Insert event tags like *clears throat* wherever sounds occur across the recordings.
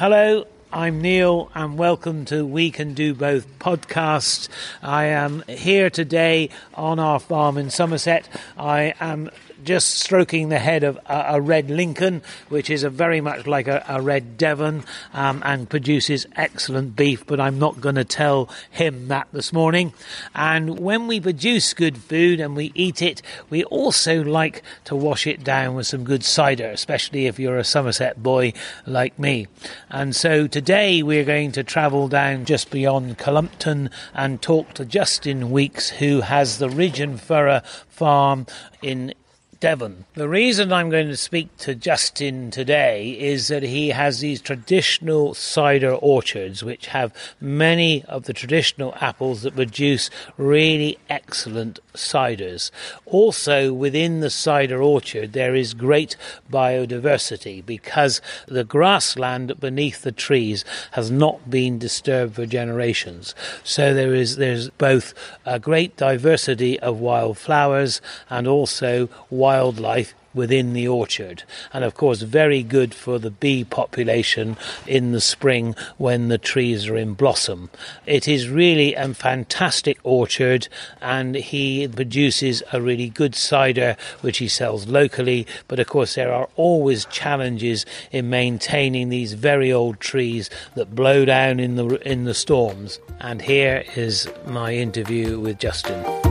Hello, I'm Neil, and welcome to We Can Do Both podcast. I am here today on our farm in Somerset. I am just stroking the head of a, a red Lincoln, which is very much like a, a red Devon um, and produces excellent beef, but I'm not going to tell him that this morning. And when we produce good food and we eat it, we also like to wash it down with some good cider, especially if you're a Somerset boy like me. And so today we're going to travel down just beyond Cullompton and talk to Justin Weekes, who has the Ridge and Furrow farm in Devon. The reason I'm going to speak to Justin today is that he has these traditional cider orchards which have many of the traditional apples that produce really excellent ciders. Also, within the cider orchard, there is great biodiversity because the grassland beneath the trees has not been disturbed for generations. So there is there's both a great diversity of wildflowers and also wild wildlife within the orchard, and of course, very good for the bee population in the spring when the trees are in blossom. It is really a fantastic orchard, and he produces a really good cider which he sells locally. But of course, there are always challenges in maintaining these very old trees that blow down in the in the storms. And here is my interview with Justin.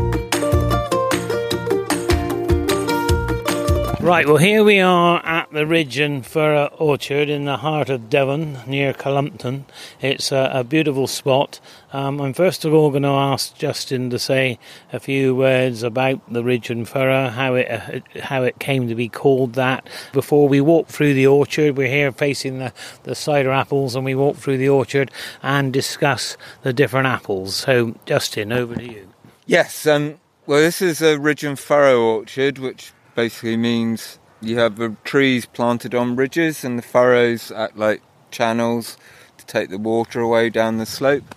Right, well, here we are at the Ridge and Furrow Orchard in the heart of Devon, near Cullompton. It's a, a beautiful spot. Um, I'm first of all going to ask Justin to say a few words about the Ridge and Furrow, how it uh, how it came to be called that. Before we walk through the orchard, we're here facing the, the cider apples, and we walk through the orchard and discuss the different apples. So, Justin, over to you. Yes, um, well, this is a Ridge and Furrow orchard, which basically means you have the trees planted on ridges and the furrows act like channels to take the water away down the slope.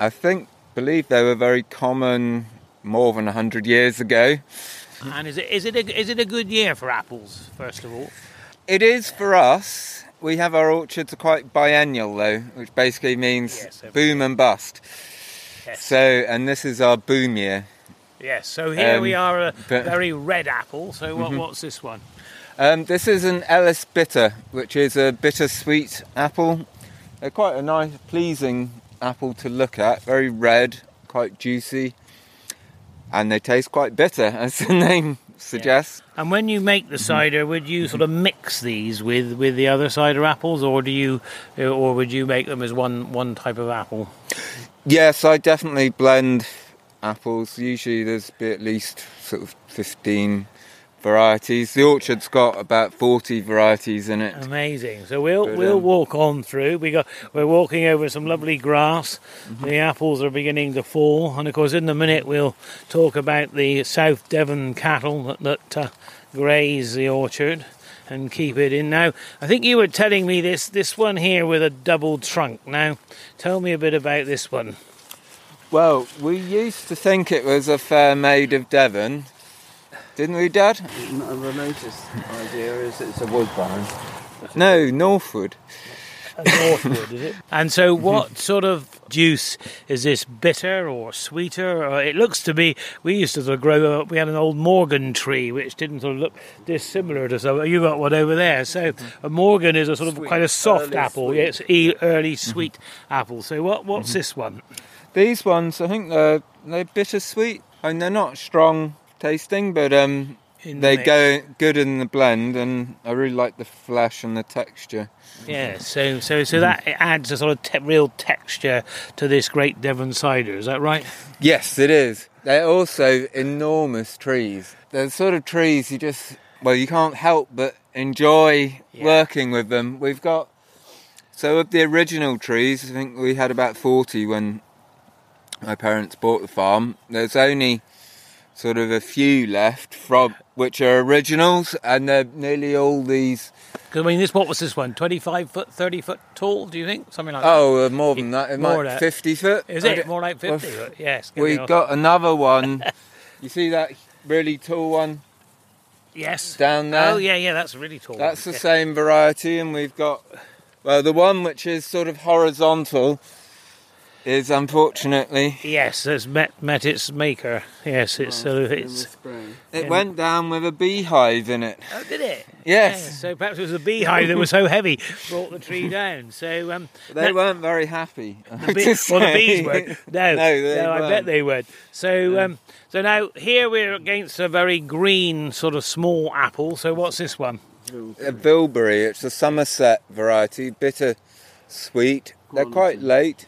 I think, believe they were very common more than 100 years ago. And is it, is, it a, is it a good year for apples, first of all? It is for us. We have our orchards are quite biennial though, which basically means yes, boom and bust. Yes. So, and this is our boom year. Yes, so here um, we are, a very red apple. So what, mm-hmm. what's this one? Um, this is an Ellis Bitter, which is a bittersweet apple. They're quite a nice, pleasing apple to look at. Very red, quite juicy, and they taste quite bitter, *laughs* as the name suggests. Yeah. And when you make the cider, would you sort of mix these with, with the other cider apples, or do you, or would you make them as one one type of apple? Yes, I definitely blend apples. Usually there's be at least sort of 15 varieties. The orchard's got about 40 varieties in it. Amazing. So we'll but, we'll um, walk on through. We got we're walking over some lovely grass. Mm-hmm. The apples are beginning to fall, and of course in a minute we'll talk about the South Devon cattle that, that uh, graze the orchard and keep it in. Now, I think you were telling me this this one here with a double trunk. Now, tell me a bit about this one. Well, we used to think it was a fair maid of Devon, didn't we, Dad? The latest idea is it's a woodbine. No, Northwood. Northwood, is it? *laughs* And so, what sort of juice is this? Bitter or sweeter? Or it looks to be. We used to sort of grow up. We had an old Morgan tree, which didn't sort of look dissimilar to some. You got one over there. So, a Morgan is a sort of sweet, quite a soft apple. Sweet. Yeah, it's early sweet mm-hmm. apple. So, what what's mm-hmm. this one? These ones, I think they're they're bittersweet. I mean, they're not strong tasting, but um, they go good in the blend, and I really like the flesh and the texture. Yeah, so so so that adds a sort of te- real texture to this great Devon cider. Is that right? Yes, it is. They're also enormous trees. They're the sort of trees you just well, you can't help but enjoy yeah. working with them. We've got so of the original trees, I think we had about forty when my parents bought the farm. There's only sort of a few left from which are originals, and they're nearly all these. Because I mean, this what was this one? Twenty-five foot, thirty foot tall? Do you think something like oh, that? Oh, uh, more than that. It more might fifty foot. Is it more like fifty? Well, yes. We've got another one. *laughs* you see that really tall one? Yes. Down there. Oh yeah, yeah. That's really tall. That's one. the yeah. same variety, and we've got Well, the one which is sort of horizontal is unfortunately Yes, has met met its maker. Yes, it's sort of it's. it went down with a beehive in it. Oh, did it? Yes. Yeah, so perhaps it was a beehive that was so heavy brought the tree down. So um, They now- weren't very happy. the bee- *laughs* well, the bees weren't. No, *laughs* No, they I bet they weren't. So um, so now here we're against a very green sort of small apple. So what's this one? A bilberry. It's a Somerset variety, bitter, sweet. They're quite late,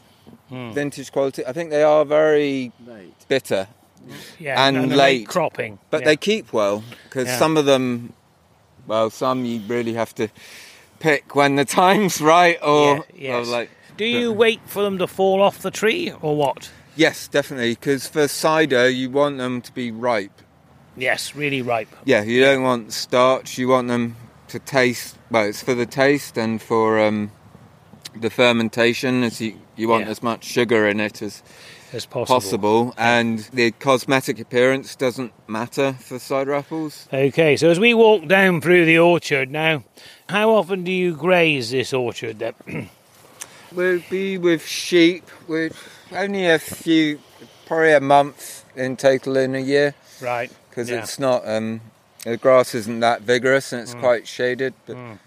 Hmm. vintage quality. I think they are very Late. bitter, Yeah, And they're late. cropping. but yeah. they keep well because Yeah. some of them, well, some you really have to pick when the time's right, or, Yeah, or like Do you wait for them to fall off the tree or what? yes, definitely. Because for cider, you want them to be ripe. Yes, really ripe. Yeah, you don't want starch. You want them to taste. Well, it's for the taste and for um, the fermentation. As you, you want Yeah. as much sugar in it as as possible. possible, and the cosmetic appearance doesn't matter for cider apples. Okay, so as we walk down through the orchard now, how often do you graze this orchard? Then? *clears throat* We'll be with sheep. We're only a few, probably a month in total in a year, right. because Yeah. it's not. Um, the grass isn't that vigorous and it's Mm. quite shaded. But Mm.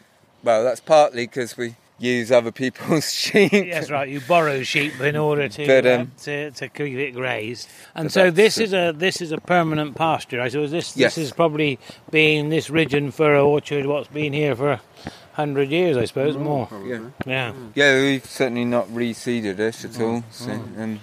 well, that's partly because we use other people's *laughs* sheep. Yes, right. You borrow sheep in order to But, uh, um, to, to keep it grazed, and so that's this it. is a this is a permanent pasture. I suppose this Yes. this is probably been this region for an orchard. What's been here for hundred years, I suppose, more. Probably. Yeah. Yeah. Yeah, we've certainly not reseeded it at all. So, um,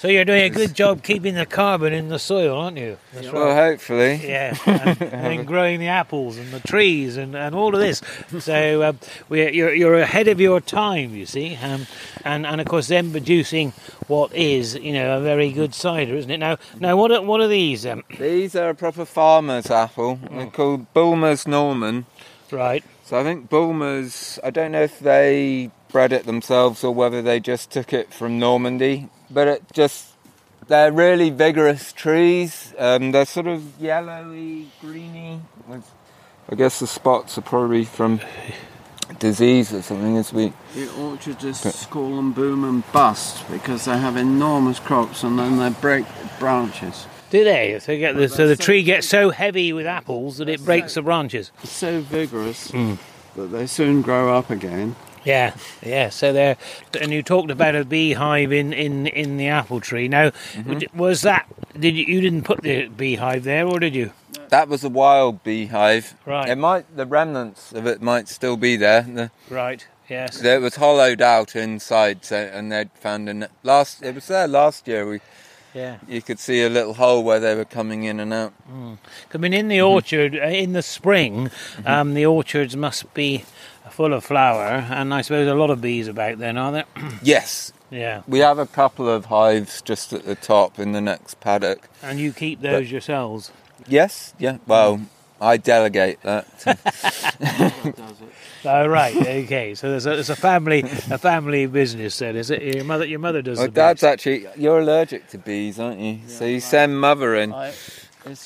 So you're doing a good job keeping the carbon in the soil, aren't you? That's right. well, hopefully. Yeah, and, and *laughs* growing the apples and the trees and, and all of this. So um, we're, you're, you're ahead of your time, you see, um, and and of course then producing what is you know a very good cider, isn't it? Now now what are, what are these? Um, These are a proper farmer's apple. They're called Bulmer's Norman. right, So I think Bulmer's, I don't know if they bred it themselves or whether they just took it from Normandy, but it just, they're really vigorous trees. Um, they're sort of yellowy, greeny. I guess the spots are probably from disease or something as we. The orchardists call them boom and bust because they have enormous crops and then they break branches. do they? So, you get the, so the so- tree gets so heavy with apples that it breaks the branches. It's so vigorous Mm. that they soon grow up again. Yeah, yeah. So there, and you talked about a beehive in, in, in the apple tree. Now, was that did you, you didn't put the beehive there, or did you? That was a wild beehive. Right. It might, the remnants of it might still be there. The, Right. Yes. it was hollowed out inside, so, and they'd found an last. It was there last year. We Yeah. you could see a little hole where they were coming in and out. I mean, in the orchard uh, in the spring, um, the orchards must be full of flower, and I suppose a lot of bees about then, are there? *clears throat* Yes, yeah. we have a couple of hives just at the top in the next paddock. And you keep those yourselves. Yes, yeah. Well, I delegate that. to- *laughs* *laughs* Oh right. Okay. So there's a, it's a family a family business then, is it? Your mother your mother does well, Dad's bees. actually. You're allergic to bees, aren't you? so you right. send mother in. I,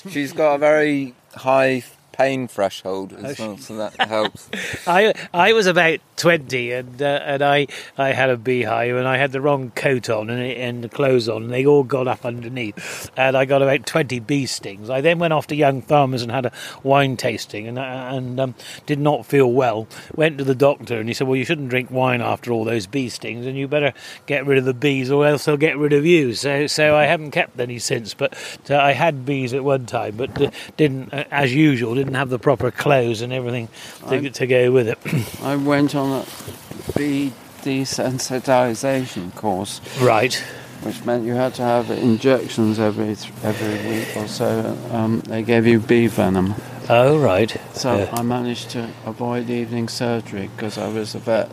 She's *laughs* got a very high pain threshold as well, so that helps. *laughs* I I was about twenty, and uh, and I, I had a beehive, and I had the wrong coat on and, and the clothes on, and they all got up underneath, and I got about twenty bee stings. I then went off to Young Farmers and had a wine tasting, and uh, and um, did not feel well. Went to the doctor, and he said, "Well, you shouldn't drink wine after all those bee stings, and you better get rid of the bees, or else they'll get rid of you." So so I haven't kept any since, but uh, I had bees at one time, but uh, didn't, uh, as usual, didn't have the proper clothes and everything to, I'm- to go with it. I went on a bee desensitization course, right. which meant you had to have injections every every week or so. Um, they gave you bee venom. Oh, right. So Yeah. I managed to avoid evening surgery because I was a vet.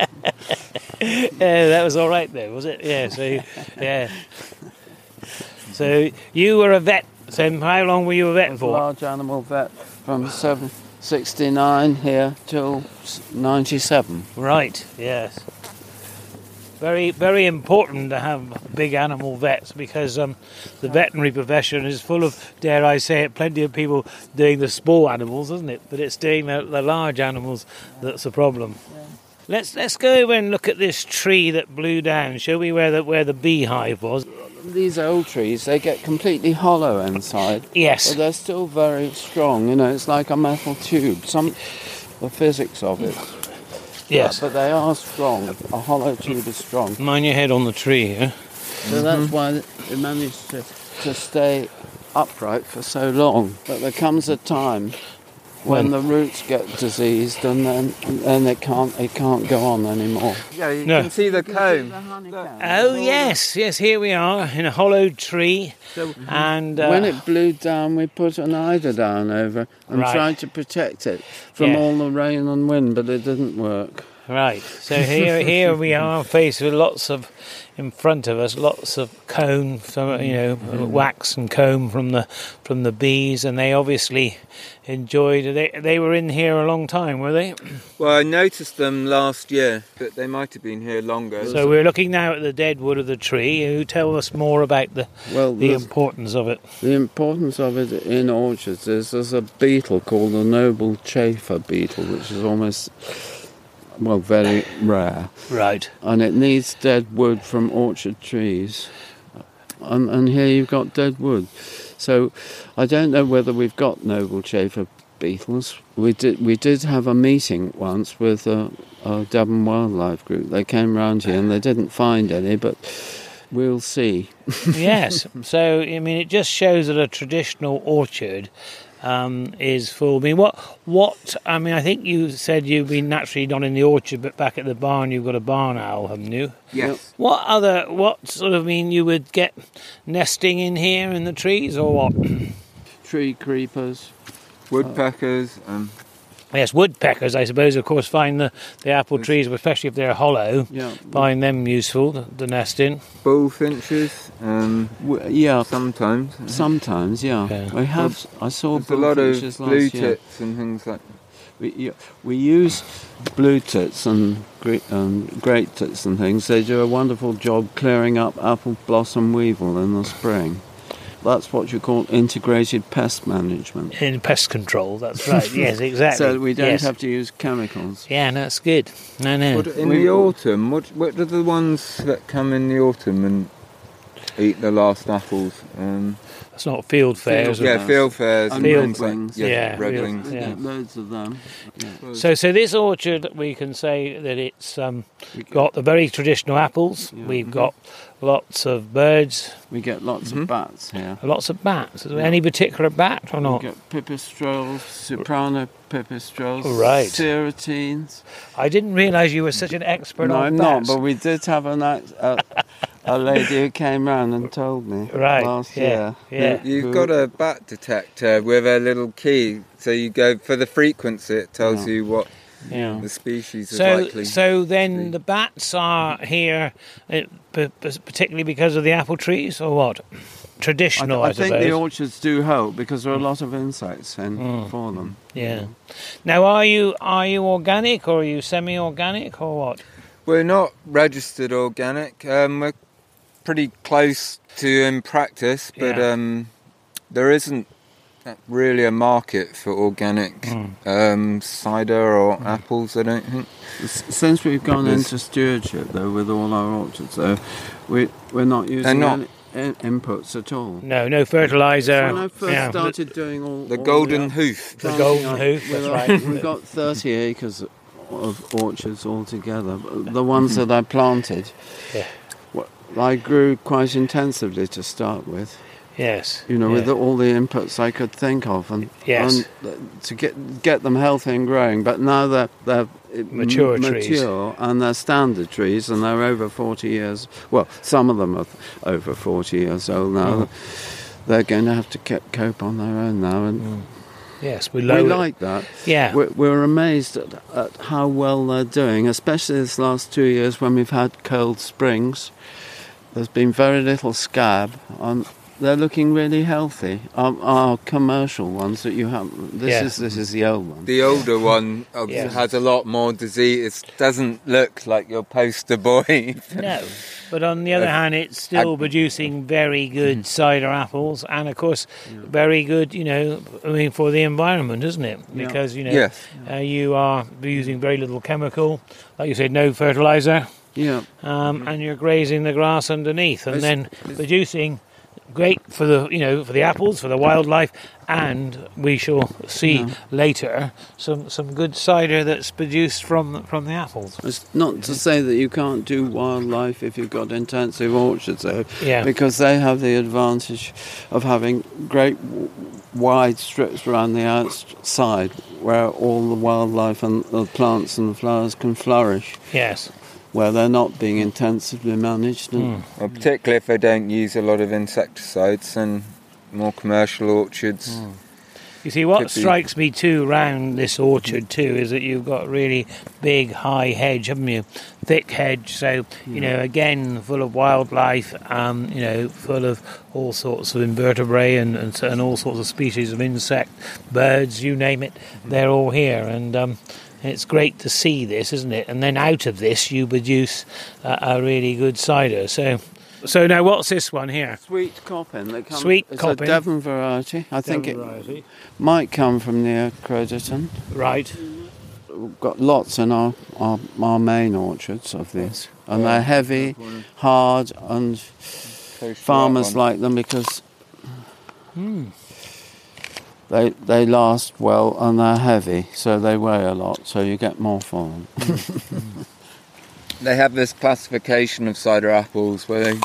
*laughs* Yeah, that was all right there, was it? Yeah. So, yeah. So you were a vet. So how long were you a vet for? large animal vet from 7, 69 here till 97. Right. Yes. very very important to have big animal vets because um, the veterinary profession is full of, dare I say it, plenty of people doing the small animals, isn't it? But it's doing the, the large animals that's a problem. Let's let's go over and look at this tree that blew down. Shall we? Where the where the beehive was? These old trees, they get completely hollow inside, Yes. but they're still very strong. You know, it's like a metal tube. Some the physics of it. Yes. But they are strong. A hollow tube is strong. Mind your head on the tree here. So that's why it managed to, to stay upright for so long. But there comes a time when When? the roots get diseased and then then it can't it can't go on anymore. Yeah, you No. can see the comb. Oh yes, yes. Here we are in a hollowed tree, so, and uh, when it blew down, we put an eider down over and Right. tried to protect it from Yeah. all the rain and wind, but it didn't work. Right. So here, here we *laughs* are, faced with lots of, in front of us, lots of comb, some, you know, mm-hmm. wax and comb from the from the bees, and they obviously enjoyed. They they were in here a long time, were they? Well, I noticed them last year, but they might have been here longer. So we're looking now at the dead wood of the tree. You tell us more about the Well, the the, importance of it. the importance of it in orchards is there's a beetle called the noble chafer beetle, which is almost well very rare. Right. and it needs dead wood from orchard trees. And, and here you've got dead wood. So I don't know whether we've got noble chafer beetles. We did we did have a meeting once with uh, a, a Devon Wildlife Group. They came round here and they didn't find any, but we'll see. *laughs* yes. So I mean, it just shows that a traditional orchard um, is full. I mean, what what? I mean, I think you said you've been naturally not in the orchard, but back at the barn, you've got a barn owl, haven't you? yes. What other? What sort of mean you would get nesting in here in the trees, or what? Tree creepers. Woodpeckers. Um, Yes, woodpeckers, I suppose, of course, find the, the apple trees, especially if they're hollow, Yeah. find them useful to, to nest in. bullfinches. Um, W- yeah. sometimes. Sometimes, yeah. Yeah. We have. I saw There's a lot of blue last year. tits and things like. We, yeah, we use blue tits and great, um, great tits and things. They do a wonderful job clearing up apple blossom weevil in the spring. That's what you call integrated pest management. In pest control, that's right. *laughs* yes, exactly. So we don't yes. have to use chemicals. Yeah, no, that's good. No, no. What, in We- the autumn, what what are the ones that come in the autumn and eat the last apples? Um, It's not fieldfares. Field or- yeah, fairs. field fairs And Field things wings. Yeah, Yeah, red field- wings. We Yeah. loads of them. Yeah. So, so this orchard, we can say that it's um, got the very traditional apples. Yeah. We've Mhm. got lots of birds, we get lots Mhm. of bats here. lots of bats. Is there Yeah. Any particular bat or not? We get pipistrelles, soprano pipistrelles, Right. serotines. I didn't realise you were such an expert No, on I'm not, but we did have an act, a, a lady who came round and told me *laughs* Right, last yeah, year. yeah. who- You've got a bat detector with a little key, so you go for the frequency. It tells Yeah. you what yeah. the species is So, likely. so to then the bats are here, p- p- particularly because of the apple trees, or what? I, Traditional, th- I, I think suppose. the orchards do help because there are a lot of insects in Mm. for them. yeah. Now, are you are you organic or are you semi-organic or what? We're not registered organic. Um, we're pretty close to in practice, but Yeah. um, there isn't really a market for organic Mm. um, cider or apples. I don't think. Since we've gone Because- into stewardship, though, with all our orchards, though, we, we're not using not. any in- inputs at all. No, no fertilizer. when I first yeah, started doing all The all golden uh, hoof. The golden up hoof, that's right. *laughs* We've got 30 acres of orchards altogether. The ones that I planted, Yeah. I grew quite intensively to start with. Yes. You know, yeah. with all the inputs I could think of, and, Yes. and to get get them healthy and growing. But now they're they're Mature m- trees. mature and they're standard trees, and they're over 40 years. Well, some of them are over 40 years old now. Mhm. They're going to have to ke- cope on their own now, and Mm. Yes, we we like that. yeah. We're, we're amazed at, at how well they're doing, especially this last two years when we've had cold springs. There's been very little scab, and they're looking really healthy. Our, our commercial ones that you have. This Yeah. is this is the old one. The older one *laughs* uh, Yeah. has a lot more disease. It doesn't look like your poster boy. *laughs* No, but on the other Uh, hand, it's still I- producing very good Mm. cider apples, and of course, very good. You know, I mean, for the environment, isn't it? Yeah. Because you know, Yes. uh, you are using very little chemical, like you said, no fertilizer, Yeah. um, and you're grazing the grass underneath, and It's- then it's- producing great for the you know for the apples for the wildlife and we shall see Yeah. later some some good cider that's produced from from the apples. It's not to say that you can't do wildlife if you've got intensive orchards, though, yeah. because they have the advantage of having great wide strips around the outside where all the wildlife and the plants and the flowers can flourish, yes where they're not being intensively managed. And, Well, particularly if they don't use a lot of insecticides and more commercial orchards. You see, what Could be. strikes me too round this orchard too is that you've got really big, high hedge, haven't you? Thick hedge, so you know, again, full of wildlife. Um, you know, full of all sorts of invertebrate and, and and all sorts of species of insect, birds, you name it, they're all here, and um, it's great to see this, isn't it? And then out of this, you produce a, a really good cider. So, so now, what's this one here? Sweet Coppin. They come, Sweet it's Coppin. a Devon variety. I think it Variety. might come from near Crediton. Right. We've got lots in our, our, our main orchards of this. And they're heavy, hard, and farmers like them because Hmm. They they last well and they're heavy, so they weigh a lot, so you get more for them. *laughs* They have this classification of cider apples where they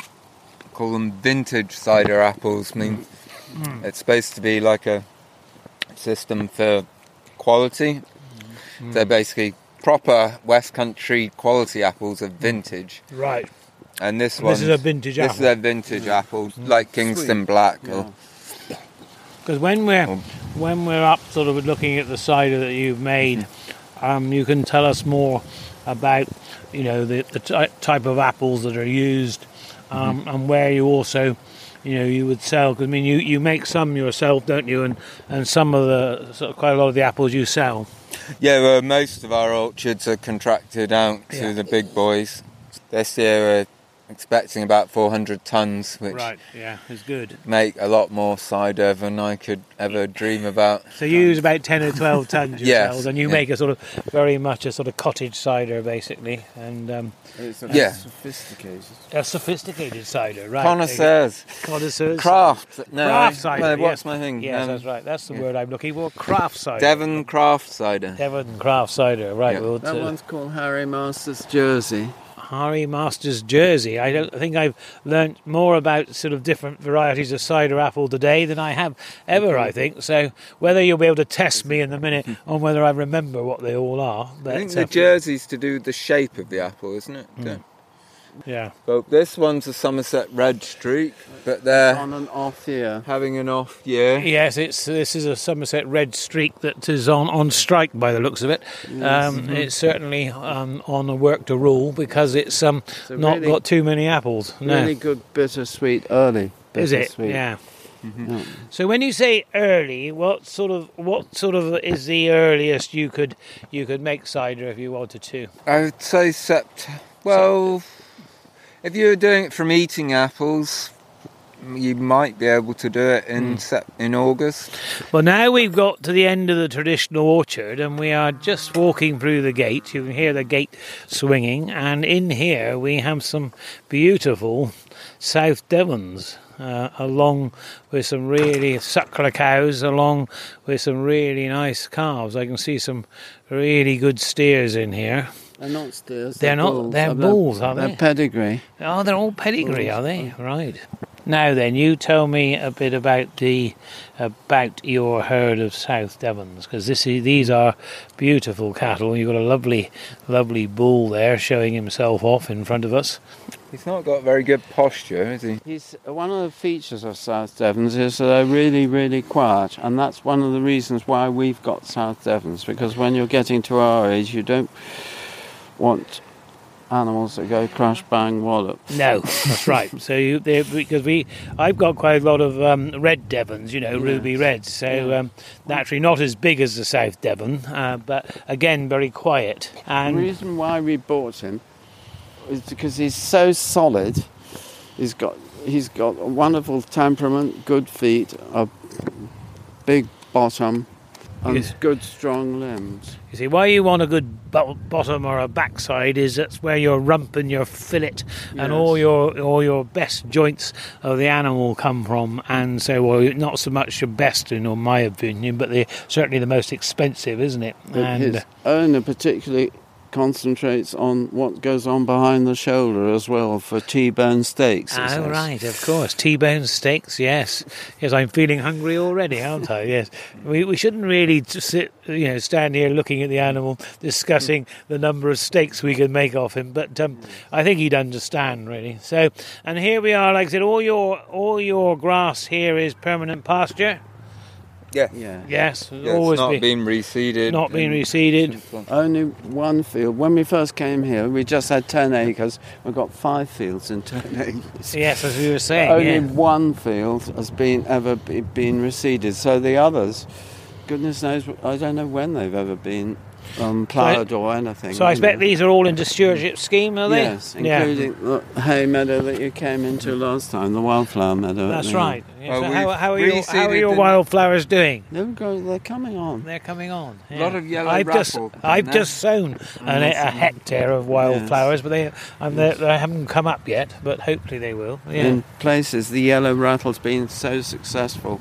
call them vintage cider apples. I mean, hmm. it's supposed to be like a system for quality. Hmm. They're basically proper West Country quality apples of vintage, Right. and this one this is a vintage this apple. is a vintage hmm. apple like Kingston Black. Or, Because when we're. When we're up, sort of looking at the cider that you've made, um, you can tell us more about you know the the ty- type of apples that are used, um, and where you also. You know, you would sell. 'cause, I mean, you, you make some yourself, don't you? And and some of the sort of quite a lot of the apples you sell. Yeah, well, most of our orchards are contracted out to Yeah. the big boys. This year expecting about 400 tons, which right, Yeah, is good. make a lot more cider than I could ever dream about. So you use about ten or twelve *laughs* tons Yes, and you yeah. make a sort of very much a sort of cottage cider, basically, and um, It's Yeah. sophisticated. a sophisticated cider, right? Connoisseurs, Connoisseurs. craft. No, Craft cider. no, yes. what's my thing? Yes, Um, that's right. That's the yeah. word I'm looking for. Craft cider. Devon craft cider. Devon craft cider. Right. Yeah. Well, That to one's called Harry Masters Jersey. Harry Masters Jersey. I don't think I've learnt more about sort of different varieties of cider apple today than I have ever. I think so. Whether you'll be able to test me in a minute *laughs* on whether I remember what they all are, but I think uh, the jersey's to do with the shape of the apple, isn't it? Hmm. Yeah. But this one's a Somerset red streak, but they're On and off here. having an off year. Yes, it's this is a Somerset red streak that is on, on strike by the looks of it. Um, it's certainly um, on a work to rule because it's um, It's not really, got too many apples. No, really good bittersweet early. is it? bittersweet. Yeah. Yeah. So when you say early, what sort of what sort of is the earliest you could you could make cider if you wanted to? I would say sept. Well, if you were doing it from eating apples, you might be able to do it in sep- in August. Well, now we've got to the end of the traditional orchard, and we are just walking through the gate. You can hear the gate swinging, and in here we have some beautiful South Devons. Uh, along with some really suckler cows, along with some really nice calves. I can see some really good steers in here. They're not steers. They're not- Bulls. they're Uh, bulls, are they're pedigree. Oh, they're all pedigree, are they? Right. Now then, you tell me a bit about the about your herd of South Devons because this is, these are beautiful cattle. You've got a lovely, lovely bull there showing himself off in front of us. He's not got very good posture, is he? He's one of the features of South Devons is that they're really, really quiet, and that's one of the reasons why we've got South Devons. Because when you're getting to our age, you don't want animals that go crash bang wallop. No, *laughs* that's right. So you, because we, I've got quite a lot of um, red Devons, you know, ruby reds. So um, naturally not as big as the South Devon, uh, but again very quiet. And The reason why we bought him is because he's so solid. He's got he's got a wonderful temperament, good feet, a big bottom, and Yes. good strong limbs. you see, why you want a good bo- bottom or a backside is that's where your rump and your fillet and all your all your best joints of the animal come from. And so, well, not so much the best, in my opinion, but they're certainly the most expensive, isn't it? But and his uh, owner particularly concentrates on what goes on behind the shoulder as well for T-bone steaks. Oh, says. right, of course. T-bone steaks, yes. Yes, I'm feeling hungry already, aren't I? Yes. We, we shouldn't really sit, you know, stand here looking at the animal, discussing the number of steaks we can make off him. But um, I think he'd understand, really. So, and here we are. Like I said, all your all your grass here is permanent pasture. Yeah. Yeah. Yes, Yeah, always it's not be- been reseeded. not being and- reseeded. Only one field. When we first came here, we just had 10 acres. We've got five fields in 10 *laughs* acres. Yes, as we were saying. Only yeah. one field has been ever be, been reseeded. So the others, goodness knows, I don't know when they've ever been um, ploughed or anything. So I expect know. these are all into stewardship scheme, are they? Yes, Yeah. including the hay meadow that you came into last time, the wildflower meadow. That's right. Yeah, Well, so how, how, are your, how are your wildflowers doing? They're, go, they're coming on. They're coming on. A lot of yellow I've just rattle I've now. just sown an, a hectare of wildflowers, but they um, they they haven't come up yet. But hopefully they will. Yeah. In places, the yellow rattle's been so successful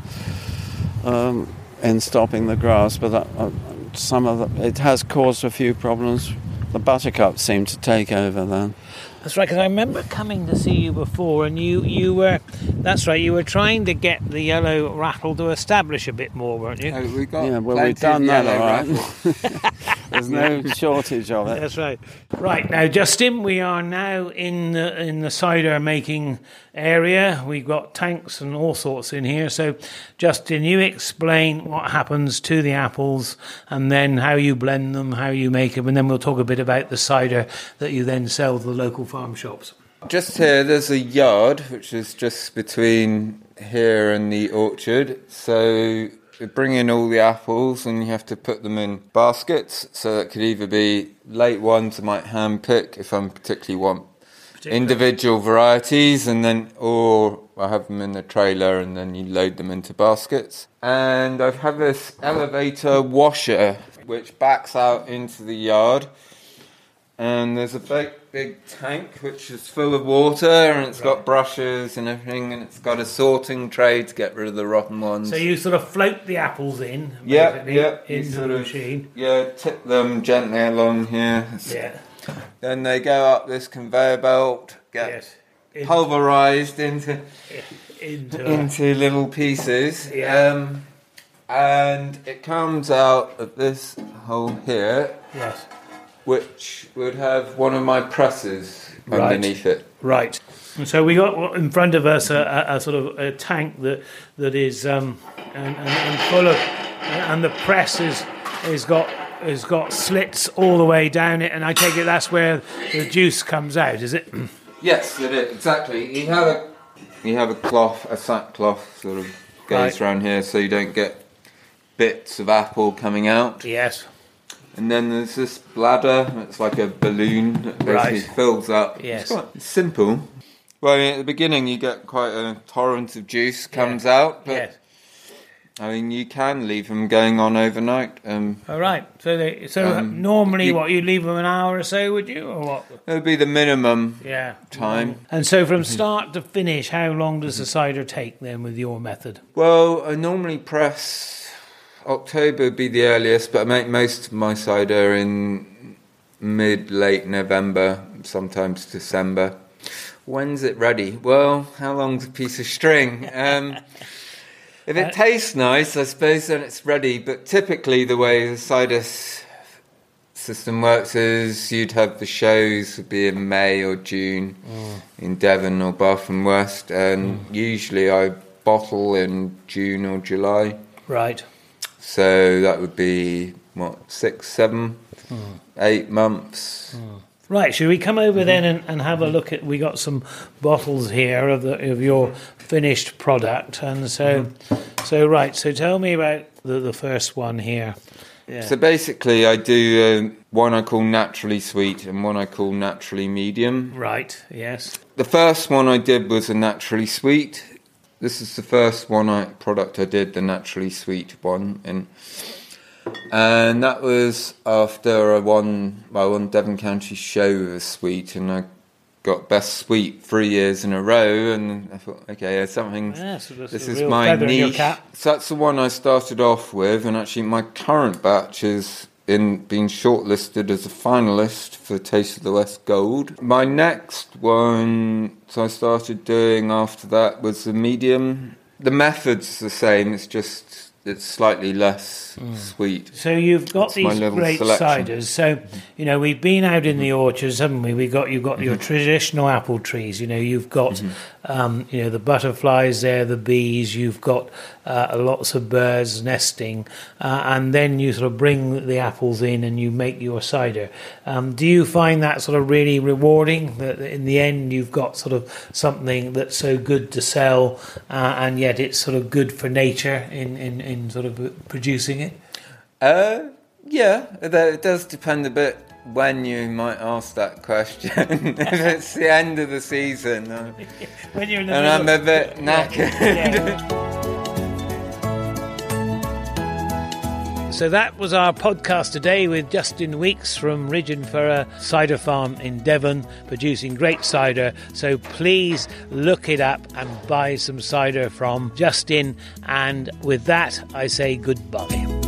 um, in stopping the grass, but that, uh, some of the, it has caused a few problems. The buttercups seem to take over then. That's right. Because I remember coming to see you before, and you you were that's right. You were trying to get the yellow rattle to establish a bit more, weren't you? Oh, we got Yeah, well, we've done that, yellow all right. *laughs* rattle. There's no *laughs* shortage of it. That's right. Right now, Justin, we are now in the in the cider making area. We've got tanks and all sorts in here. So, Justin, you explain what happens to the apples, and then how you blend them, how you make them, and then we'll talk a bit about the cider that you then sell to the local farm shops. Just here, there's a yard which is just between here and the orchard. So we bring in all the apples and you have to put them in baskets. So it could either be late ones I might hand pick if I'm particularly want individual varieties, and then or I have them in the trailer and then you load them into baskets. And I have had this elevator washer which backs out into the yard and there's a big big tank which is full of water and it's got brushes and everything and it's got a sorting tray to get rid of the rotten ones. So you sort of float the apples in, yeah, yeah, into the of- machine. Yeah, tip them gently along here. Yeah. Then they go up this conveyor belt, get Yes. In- pulverized into *laughs* into into little pieces. Yeah. Um, and it comes out of this hole here, yes. Which would have one of my presses Right. underneath it. Right. And so we got in front of us a, a, a sort of a tank that that is um, and, and, and full of, and the press is is got has got slits all the way down it, and I take it that's where the juice comes out, is it? Yes, it is exactly. You have a you have a cloth, a sackcloth, sort of goes Right. around here, so you don't get bits of apple coming out. yes. And then there's this bladder. It's like a balloon that basically Right. fills up. Yes. It's quite simple. Well, I mean, at the beginning you get quite a torrent of juice comes out, but Yes. I mean you can leave them going on overnight. Um, All right. So they so Um, normally you- what you leave them an hour or so, would you, or what? it would be the minimum Yeah. time. And so from start to finish, how long does the cider take then with your method? Well, I normally press October would be the earliest, but I make most of my cider in mid late November, sometimes December. When's it ready? Well, how long's a piece of string? Um, if it uh, tastes nice, I suppose then it's ready. But typically, the way the cider system works is you'd have the shows would be in May or June mm. in Devon or Bath and West, and mm. usually I bottle in June or July. Right. So that would be what six, seven, hmm. eight months hmm. Right, should we come over mm-hmm. then and, and have a mm-hmm. look at? We got some bottles here of the of your finished product, and so mm-hmm. so right. So tell me about the, the first one here. Yeah. So basically, I do um, one I call naturally sweet and one I call naturally medium. Right. Yes. The first one I did was a naturally sweet. This is the first one I product I did, the naturally sweet one, and and that was after I won I won Devon County show with a sweet, and I got best sweet three years in a row, and I thought, okay, something. Yeah, so this is my niche. So that's the one I started off with, and actually my current batch is in being shortlisted as a finalist for Taste of the West Gold. My next one, so I started doing after that was the medium. The method's the same. It's just it's slightly less mm. sweet. So you've got That's these great selection. ciders. So you know we've been out in the orchards, haven't we? We got you've got your mm-hmm. traditional apple trees. You know you've got mm-hmm. Um, you know the butterflies there, the bees. You've got uh, lots of birds nesting, uh, and then you sort of bring the apples in and you make your cider. Um, do you find that sort of really rewarding? That in the end you've got sort of something that's so good to sell, uh, and yet it's sort of good for nature in, in, in sort of producing it. Uh, yeah, it, it does depend a bit when you might ask that question. *laughs* if it's the end of the season, uh, *laughs* When you're in the and I'm a bit knackered. Yeah. So that was our podcast today with Justin Weekes from Ridge and Furrow Cider Farm in Devon, producing great cider. So please look it up and buy some cider from Justin. And with that, I say goodbye.